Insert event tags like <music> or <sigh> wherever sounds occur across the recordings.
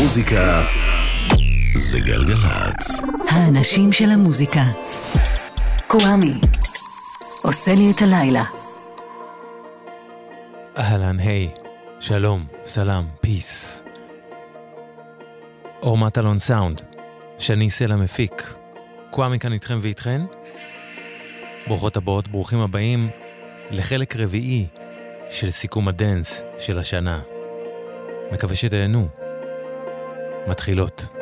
מוזיקה זה גלגלצ. האנשים של המוזיקה. קוואמי. עושה לי את הלילה. אהלן, היי, שלום, סלאם, פיס. אור מטלון סאונד, שני סלע מפיק. קוואמי כאן איתכם ואיתכן. ברוכות הבאות, ברוכים הבאים לחלק רביעי של סיכום הדנס של השנה. מקווה שתהנו. מתחילות.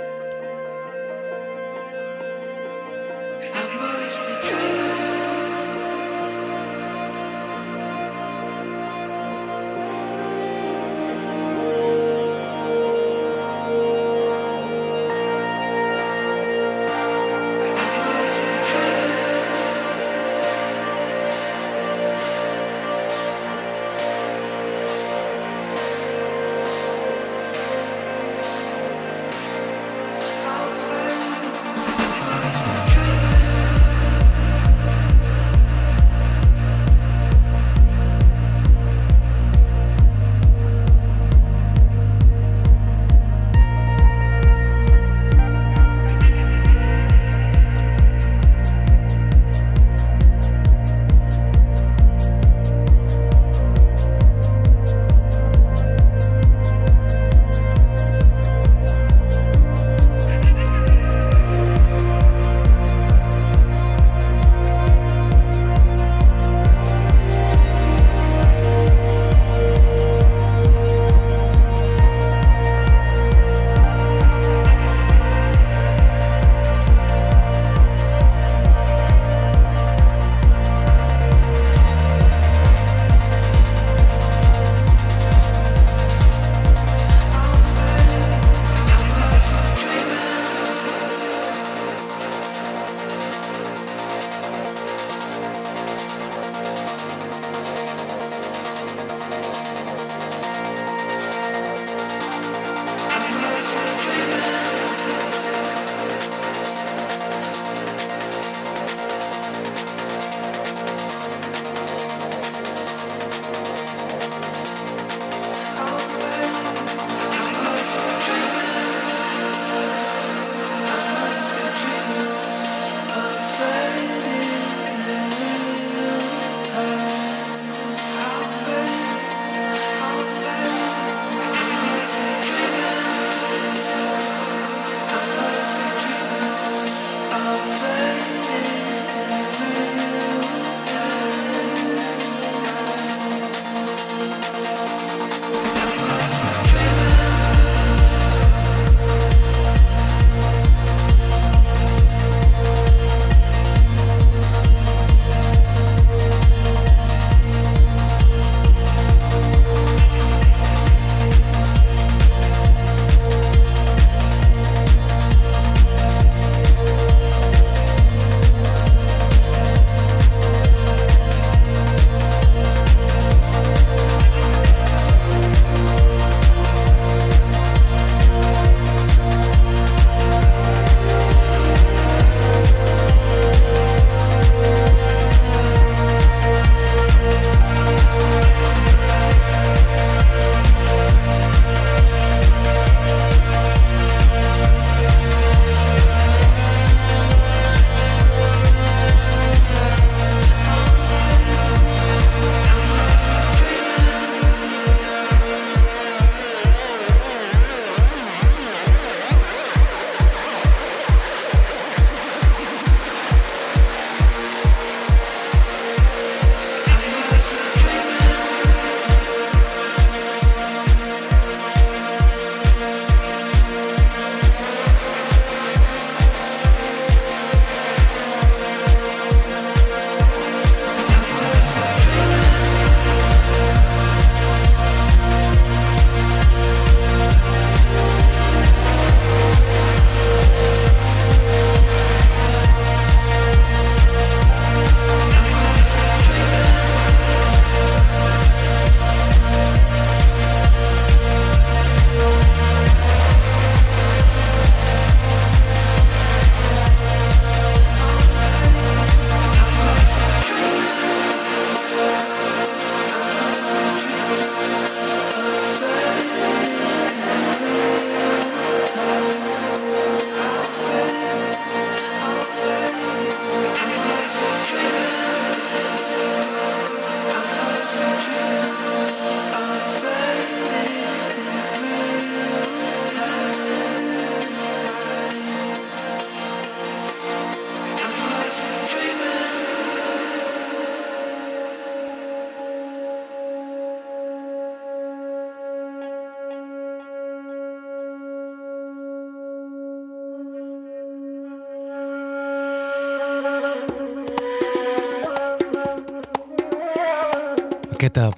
הקטע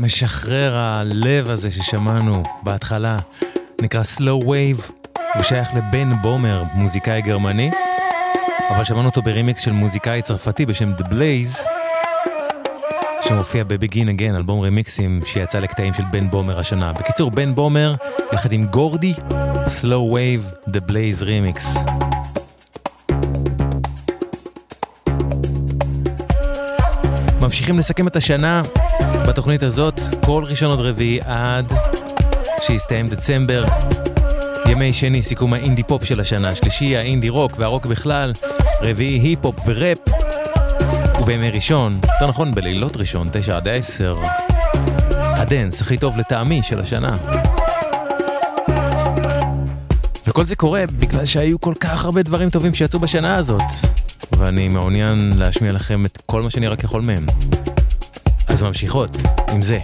משחרר הלב הזה ששמענו בהתחלה נקרא Slow Wave, הוא שייך לבן בומר, מוזיקאי גרמני, אבל שמענו אותו ברימיקס של מוזיקאי צרפתי בשם The Blaze, שמופיע ב-Begin Again, אלבום רמיקסים שיצא לקטעים של בן בומר השנה. בקיצור, בן בומר, יחד עם גורדי, Slow Wave, The Blaze Remix. ממשיכים לסכם את השנה בתוכנית הזאת, כל ראשון עד רביעי עד שיסתיים דצמבר. ימי שני סיכום האינדי פופ של השנה, שלישי האינדי רוק והרוק בכלל, רביעי היפ-הופ וראפ. ובימי ראשון, יותר נכון בלילות ראשון, תשע עד עשר, הדנס הכי טוב לטעמי של השנה. וכל זה קורה בגלל שהיו כל כך הרבה דברים טובים שיצאו בשנה הזאת. ואני מעוניין להשמיע לכם את כל מה שאני רק יכול מהם. אז ממשיכות עם זה.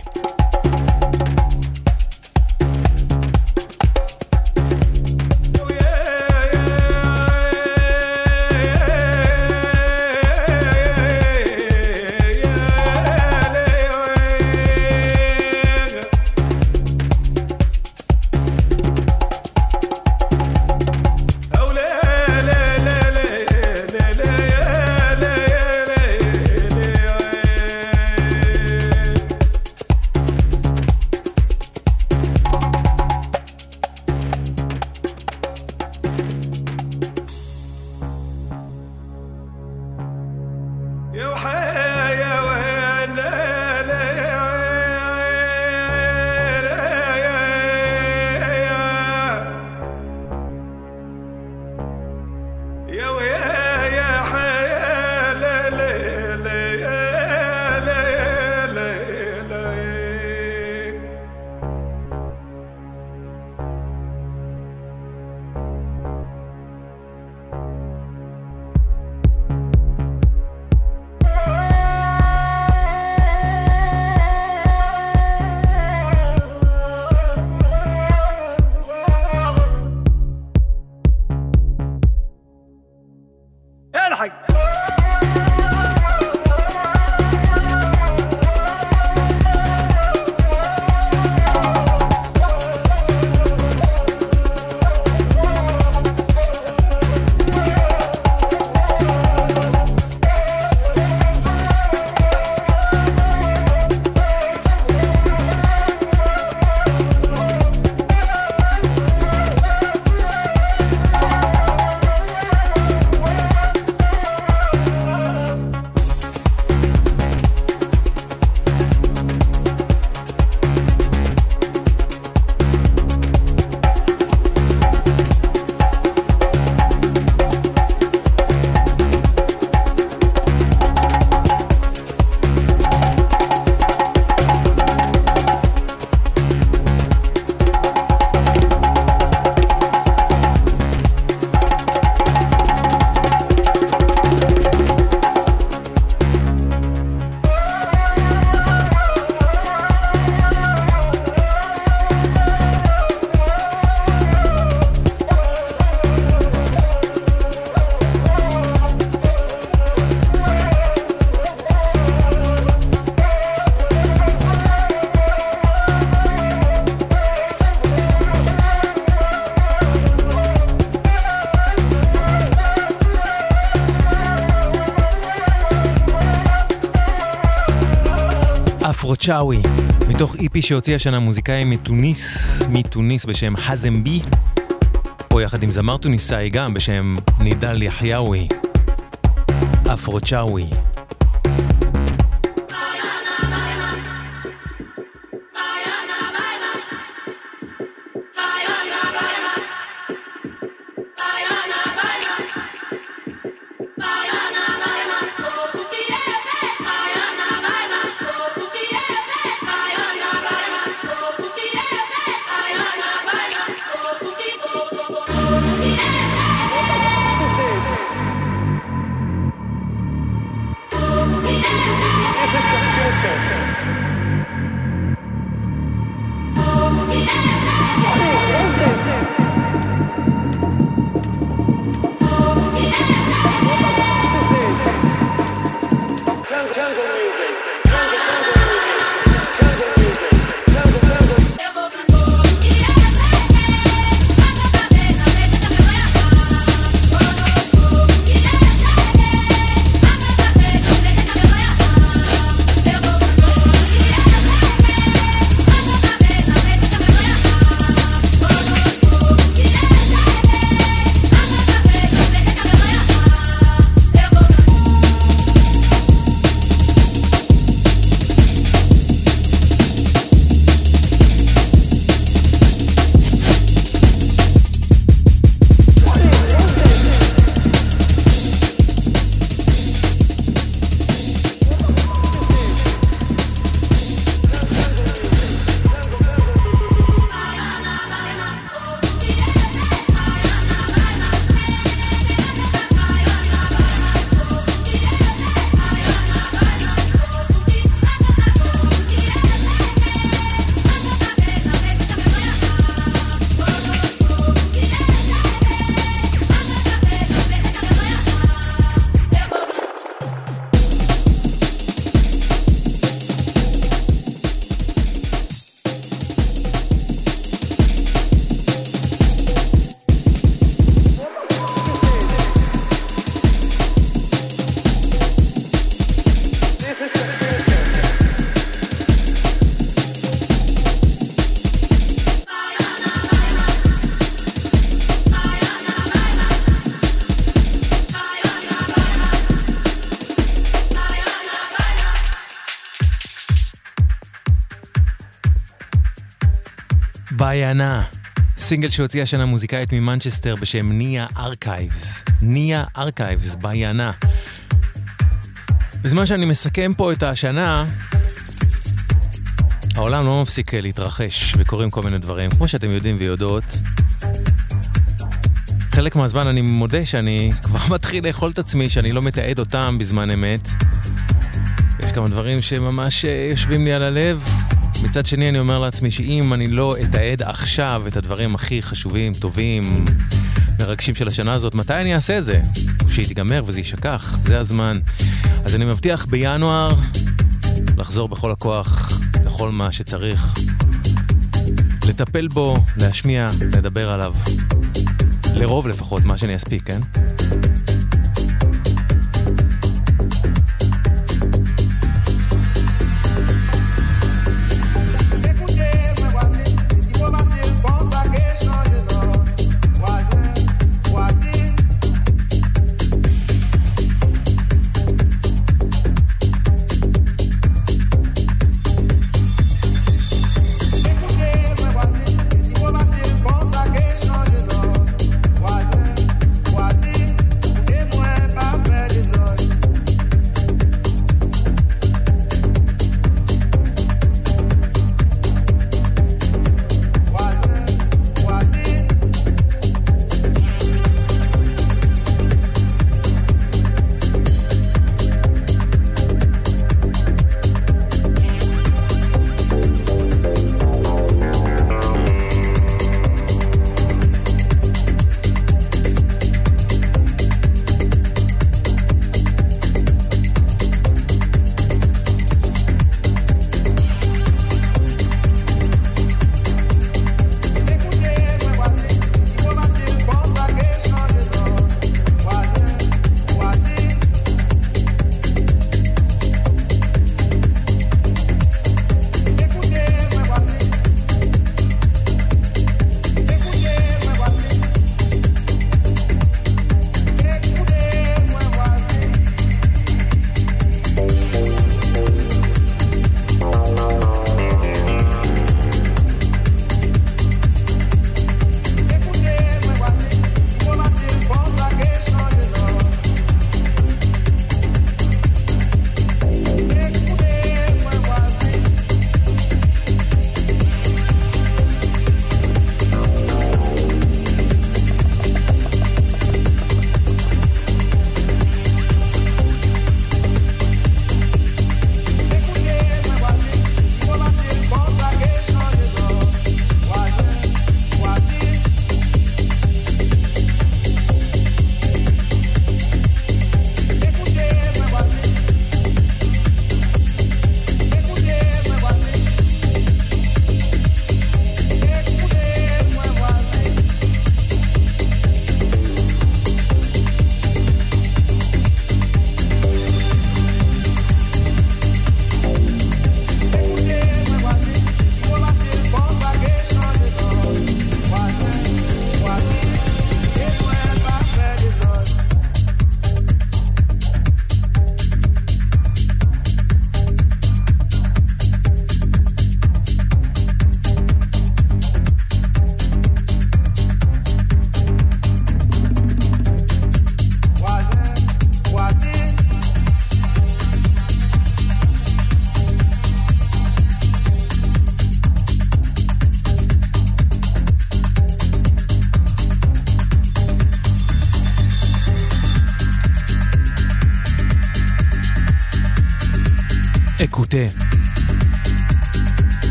צ'אווי, מתוך איפי שהוציא השנה מוזיקאי מתוניס, מתוניס בשם חזם בי, פה יחד עם זמר טוניסאי גם בשם נידל יחיאווי, אפרו צ'אווי. Electric. Electric. Baianá. סינגל שהוציאה השנה מוזיקאית ממנצ'סטר בשם Nia Archives. Nia Archives, Baianá. בזמן שאני מסכם פה את השנה, העולם לא מפסיק להתרחש וקורים כל מיני דברים, כמו שאתם יודעים ויודעות. חלק מהזמן אני מודה שאני <laughs> כבר מתחיל לאכול את עצמי, שאני לא מתעד אותם בזמן אמת. יש כמה דברים שממש אה, יושבים לי על הלב. מצד שני אני אומר לעצמי שאם אני לא אתעד עכשיו את הדברים הכי חשובים, טובים, מרגשים של השנה הזאת, מתי אני אעשה את זה? שהיא תיגמר וזה יישכח, זה הזמן. אז אני מבטיח בינואר לחזור בכל הכוח לכל מה שצריך. לטפל בו, להשמיע, לדבר עליו. לרוב לפחות, מה שאני אספיק, כן?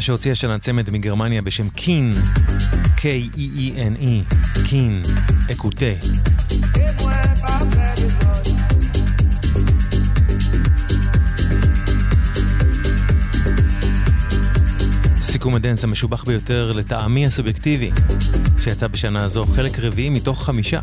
קטע שהוציאה של הצמד מגרמניה בשם קין, K-E-E-N-E, קין, אקוטה. סיכום הדנס המשובח ביותר לטעמי הסובייקטיבי, שיצא בשנה הזו חלק רביעי מתוך חמישה.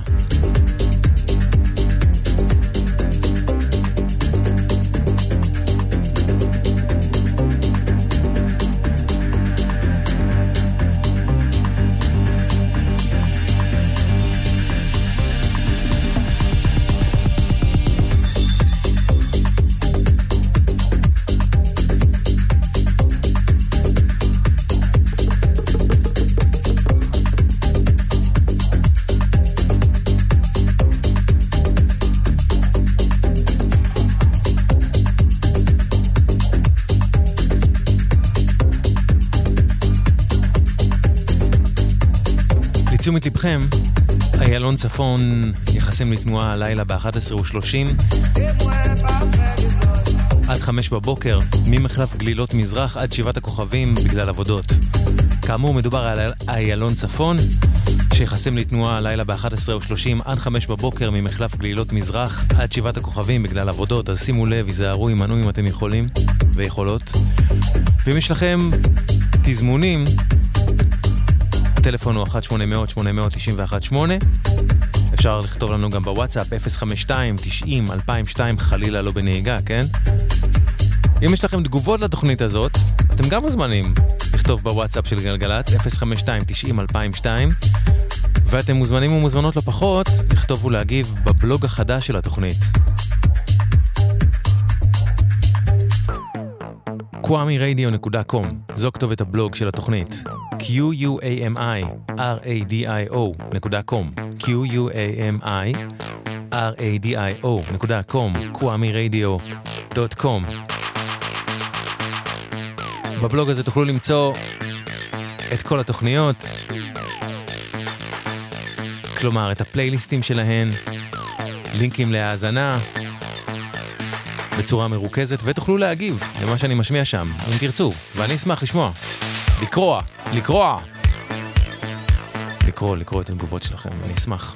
לבכם, איילון צפון יחסים לתנועה הלילה ב-11:30 עד 5 בבוקר, ממחלף גלילות מזרח עד שבעת הכוכבים בגלל עבודות. כאמור, מדובר על איילון צפון, שיחסים לתנועה הלילה ב-11:30 עד 5 בבוקר ממחלף גלילות מזרח עד שבעת הכוכבים בגלל עבודות, אז שימו לב, היזהרו, הימנעו אם אתם יכולים ויכולות. ואם יש לכם תזמונים, הטלפון הוא 1-800-891-8 אפשר לכתוב לנו גם בוואטסאפ 052-90-2002 חלילה לא בנהיגה, כן? אם יש לכם תגובות לתוכנית הזאת, אתם גם מוזמנים לכתוב בוואטסאפ של גלגלצ 052-90-2002 ואתם מוזמנים ומוזמנות לא פחות לכתוב ולהגיב בבלוג החדש של התוכנית. QAMIRadio.com, זו כתובת הבלוג של התוכנית. Q-U-A-M-I-R-A-D-I-O.com Q-U-A-M-I-R-A-D-I-O.com QAMIRadio.com בבלוג הזה תוכלו למצוא את כל התוכניות, כלומר את הפלייליסטים שלהן, לינקים להאזנה, בצורה מרוכזת, ותוכלו להגיב למה שאני משמיע שם, אם תרצו, ואני אשמח לשמוע. לקרוע, לקרוע. לקרוא, לקרוא את התגובות שלכם, אני אשמח.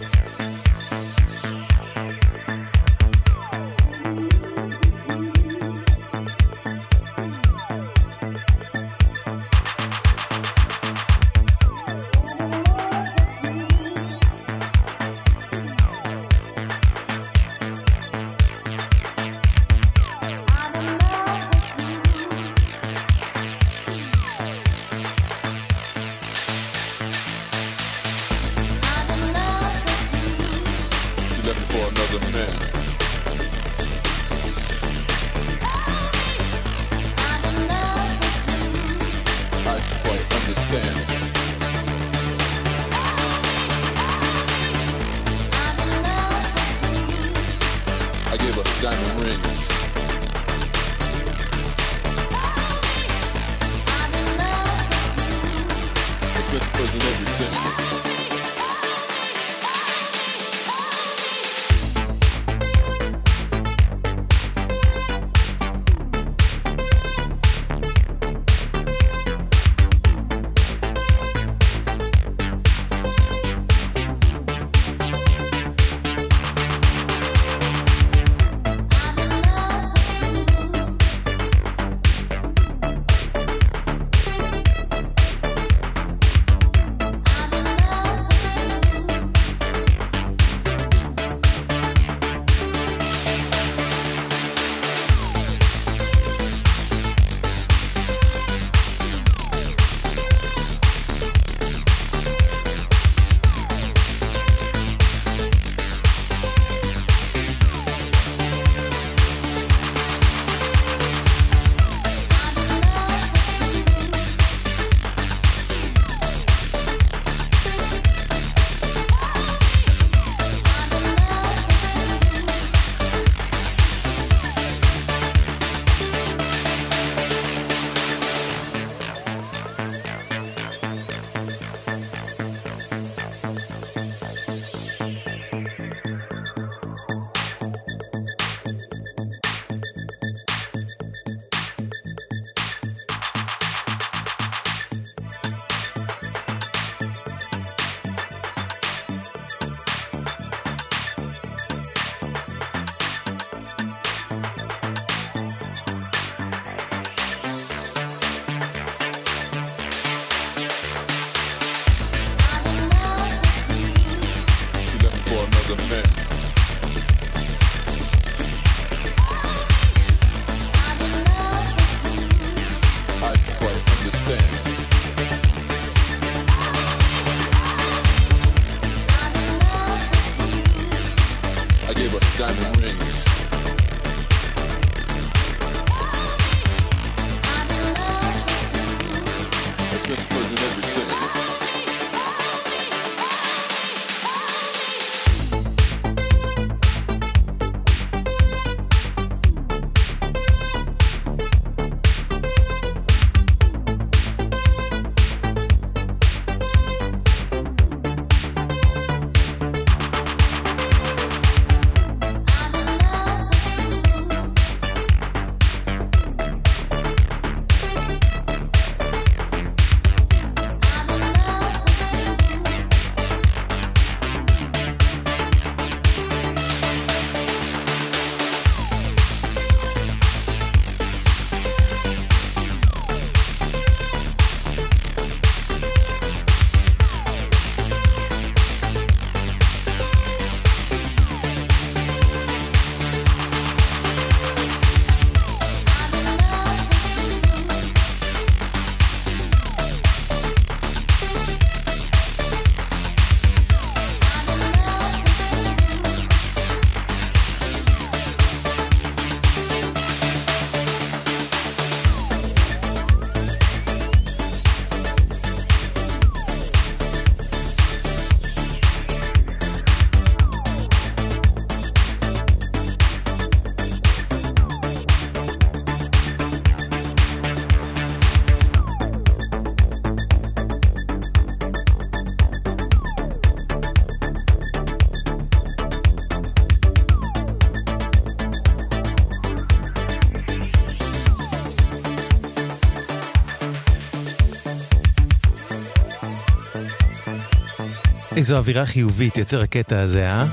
איזו אווירה חיובית יוצר הקטע הזה, אה?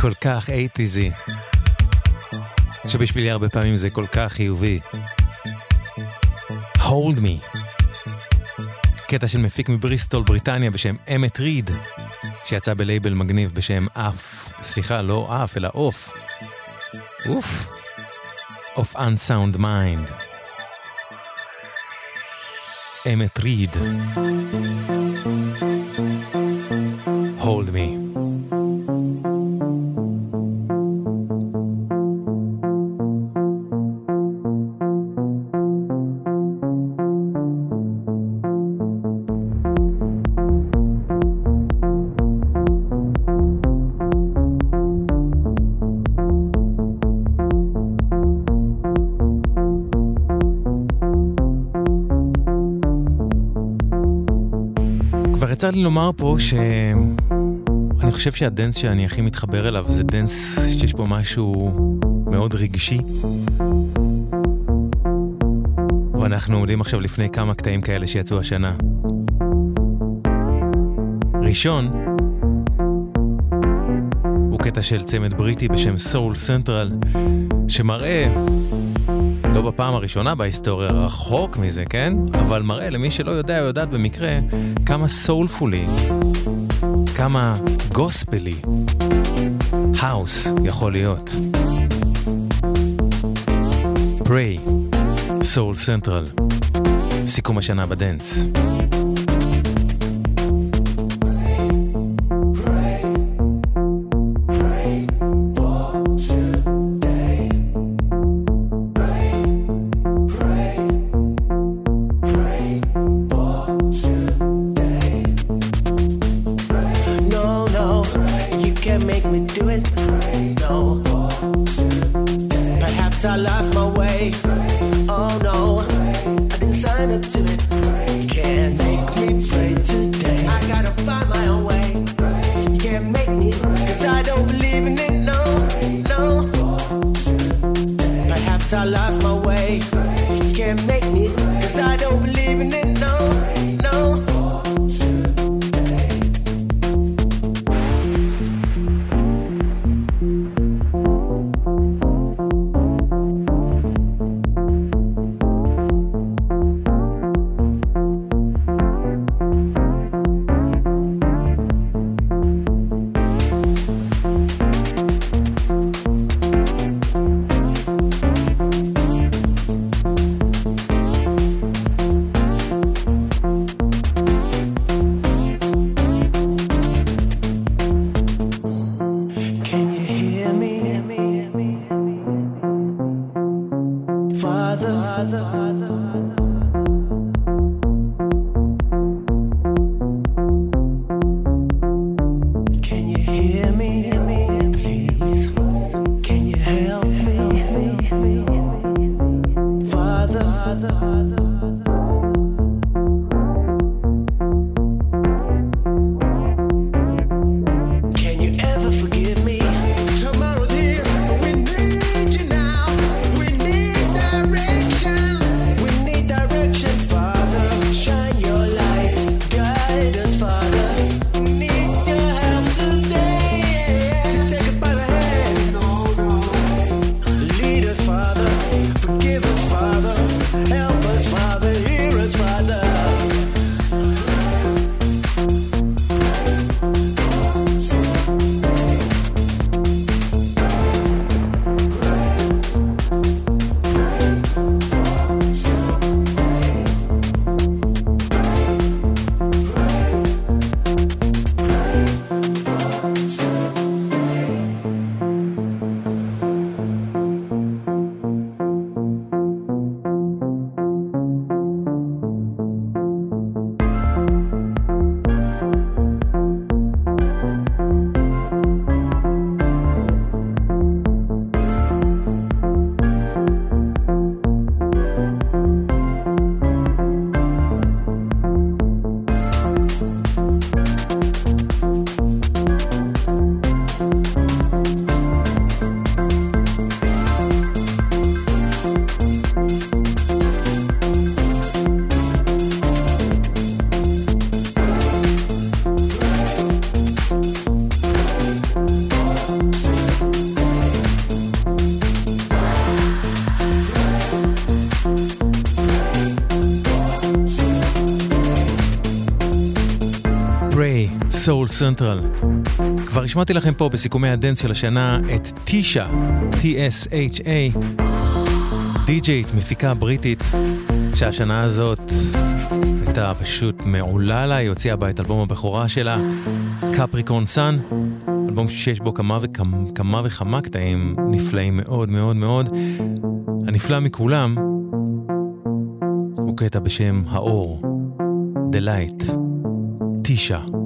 כל כך אייטיזי. שבשבילי הרבה פעמים זה כל כך חיובי. Hold me. קטע של מפיק מבריסטול, בריטניה, בשם אמת ריד, שיצא בלייבל מגניב בשם Off, סליחה, לא Off, אלא Of. Of. of Unsound Mind. אמת ריד. לי לומר פה שאני חושב שהדנס שאני הכי מתחבר אליו זה דנס שיש בו משהו מאוד רגשי. ואנחנו עומדים עכשיו לפני כמה קטעים כאלה שיצאו השנה. ראשון, הוא קטע של צמד בריטי בשם Soul Central, שמראה לא בפעם הראשונה בהיסטוריה, רחוק מזה, כן? אבל מראה למי שלא יודע או יודעת במקרה, כמה סולפולי, כמה גוספלי, האוס יכול להיות. Pray, Soul Central, סיכום השנה בדנס. Soul Central. כבר השמעתי לכם פה בסיכומי הדנס של השנה את TSHA, T-S-H-A, די-ג'יית, מפיקה בריטית, שהשנה הזאת הייתה פשוט מעולה לה, היא הוציאה בה את אלבום הבכורה שלה, Capricorn Sun, אלבום שיש בו כמה וכמה, וכמה קטעים נפלאים מאוד מאוד מאוד. הנפלא מכולם הוא קטע בשם האור, The Light, טישה.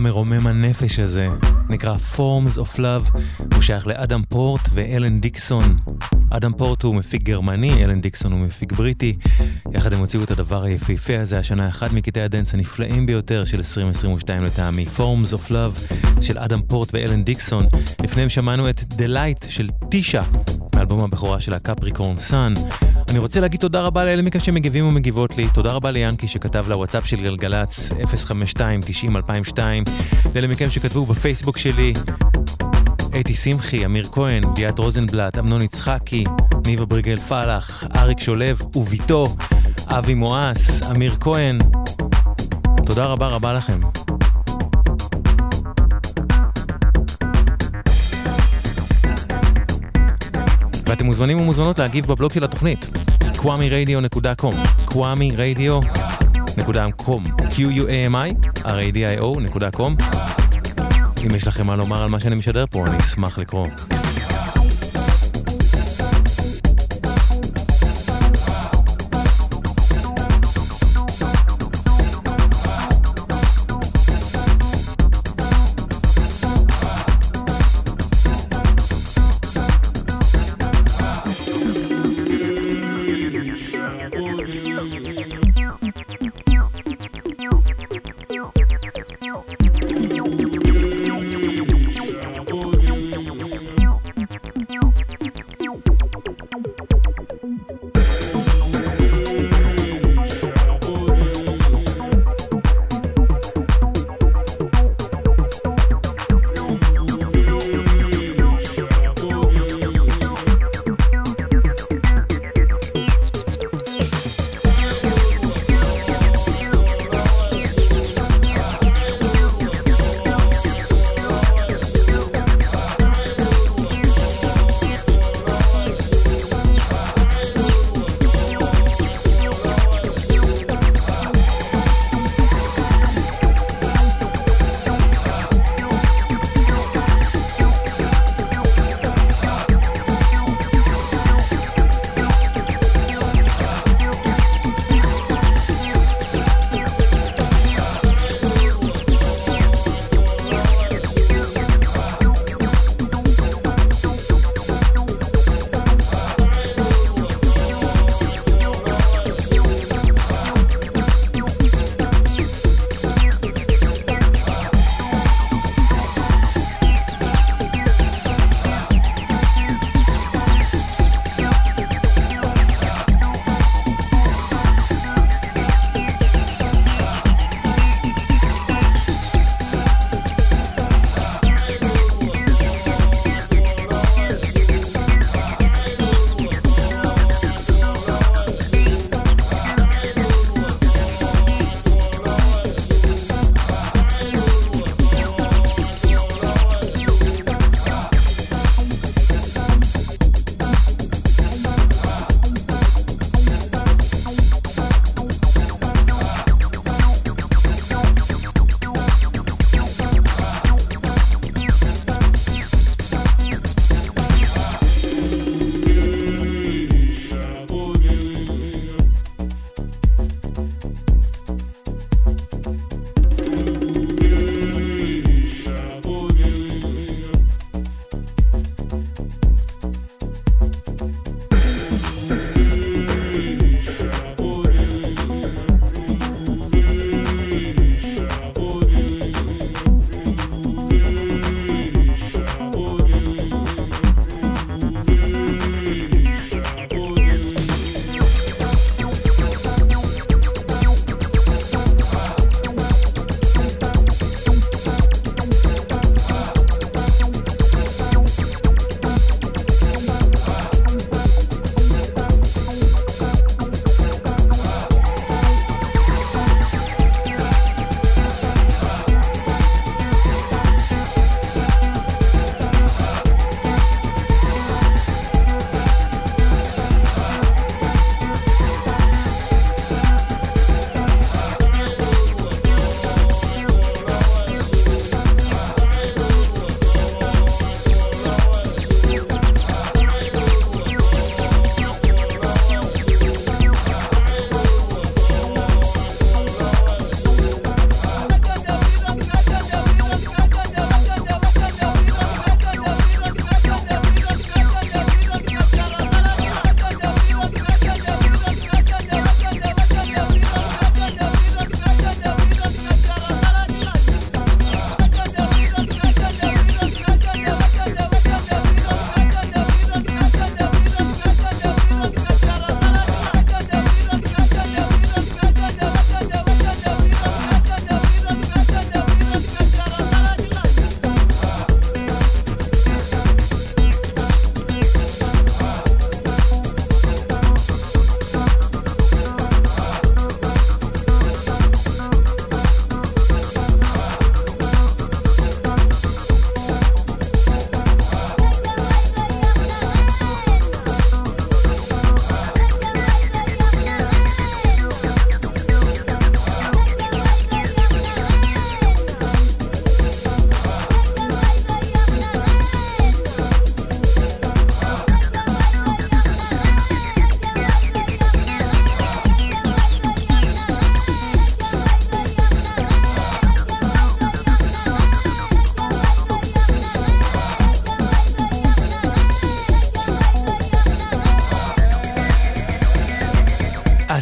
הקטע מרומם הנפש הזה נקרא Forms of Love, הוא שייך לאדם פורט ואלן דיקסון. אדם פורט הוא מפיק גרמני, אלן דיקסון הוא מפיק בריטי. יחד הם הוציאו את הדבר היפהפה הזה השנה, אחד מקטעי הדנס הנפלאים ביותר של 2022 לטעמי, Forms of Love של אדם פורט ואלן דיקסון. לפניהם שמענו את The Light של טישה, מאלבום הבכורה שלה Capricorn Sun. אני רוצה להגיד תודה רבה לאלה מכם שמגיבים ומגיבות לי, תודה רבה ליאנקי שכתב לוואטסאפ של גלגלצ 052-90-2002, לאלה מכם שכתבו בפייסבוק שלי, אתי שמחי, אמיר כהן, ליאת רוזנבלט, אמנון יצחקי, ניבה בריגל פלח, אריק שולב וביתו, אבי מואס, אמיר כהן. תודה רבה רבה לכם. ואתם מוזמנים ומוזמנות להגיב בבלוג של התוכנית, kwamiradio.com, kwamiradio.com, q-u-a-m-i-r-a-d-i-o.com. אם יש לכם מה לומר על מה שאני משדר פה, אני אשמח לקרוא.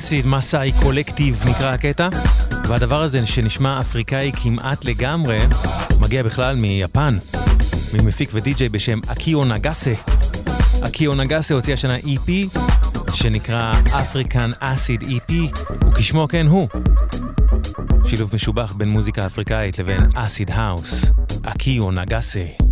אסיד מסאי קולקטיב נקרא הקטע, והדבר הזה שנשמע אפריקאי כמעט לגמרי, מגיע בכלל מיפן, ממפיק ודי-ג'יי בשם אקיו נגאסה. אקיו נגאסה הוציא השנה EP שנקרא African Acid EP, וכשמו כן הוא. שילוב משובח בין מוזיקה אפריקאית לבין אסיד האוס, אקיו נגאסה.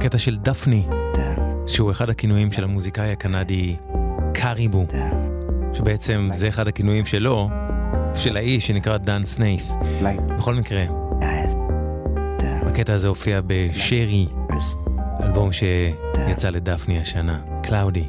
קטע של דפני, שהוא אחד הכינויים של המוזיקאי הקנדי קאריבו, שבעצם זה אחד הכינויים שלו, של האיש שנקרא דן סנייף. בכל מקרה, הקטע הזה הופיע בשרי, אלבום שיצא לדפני השנה, קלאודי.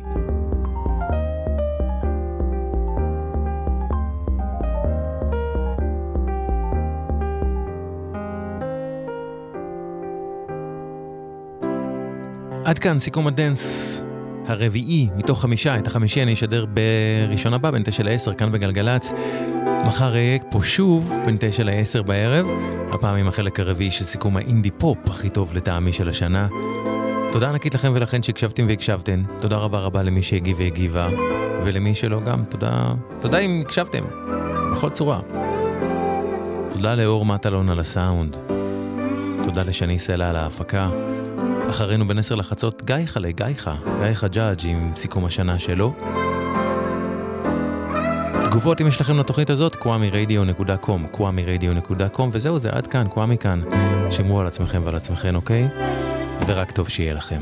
עד כאן סיכום הדנס הרביעי מתוך חמישה, את החמישי אני אשדר בראשון הבא בין תשע לעשר כאן בגלגלצ. מחר אהיה פה שוב בין תשע לעשר בערב, הפעם עם החלק הרביעי של סיכום האינדי פופ הכי טוב לטעמי של השנה. תודה ענקית לכם ולכן שהקשבתם והקשבתן, תודה רבה רבה למי שהגיב והגיבה, ולמי שלא גם, תודה, תודה אם הקשבתם, בכל צורה. תודה לאור מטלון על הסאונד, תודה לשני סלע על ההפקה. אחרינו בין עשר לחצות גיא חלה, גיא גיא חג'אג' עם סיכום השנה שלו. תגובות אם יש לכם לתוכנית הזאת, קוואמירדיו.קום, קוואמירדיו.קום, וזהו זה, עד כאן, קוואמי כאן. שמרו על עצמכם ועל עצמכם, אוקיי? ורק טוב שיהיה לכם.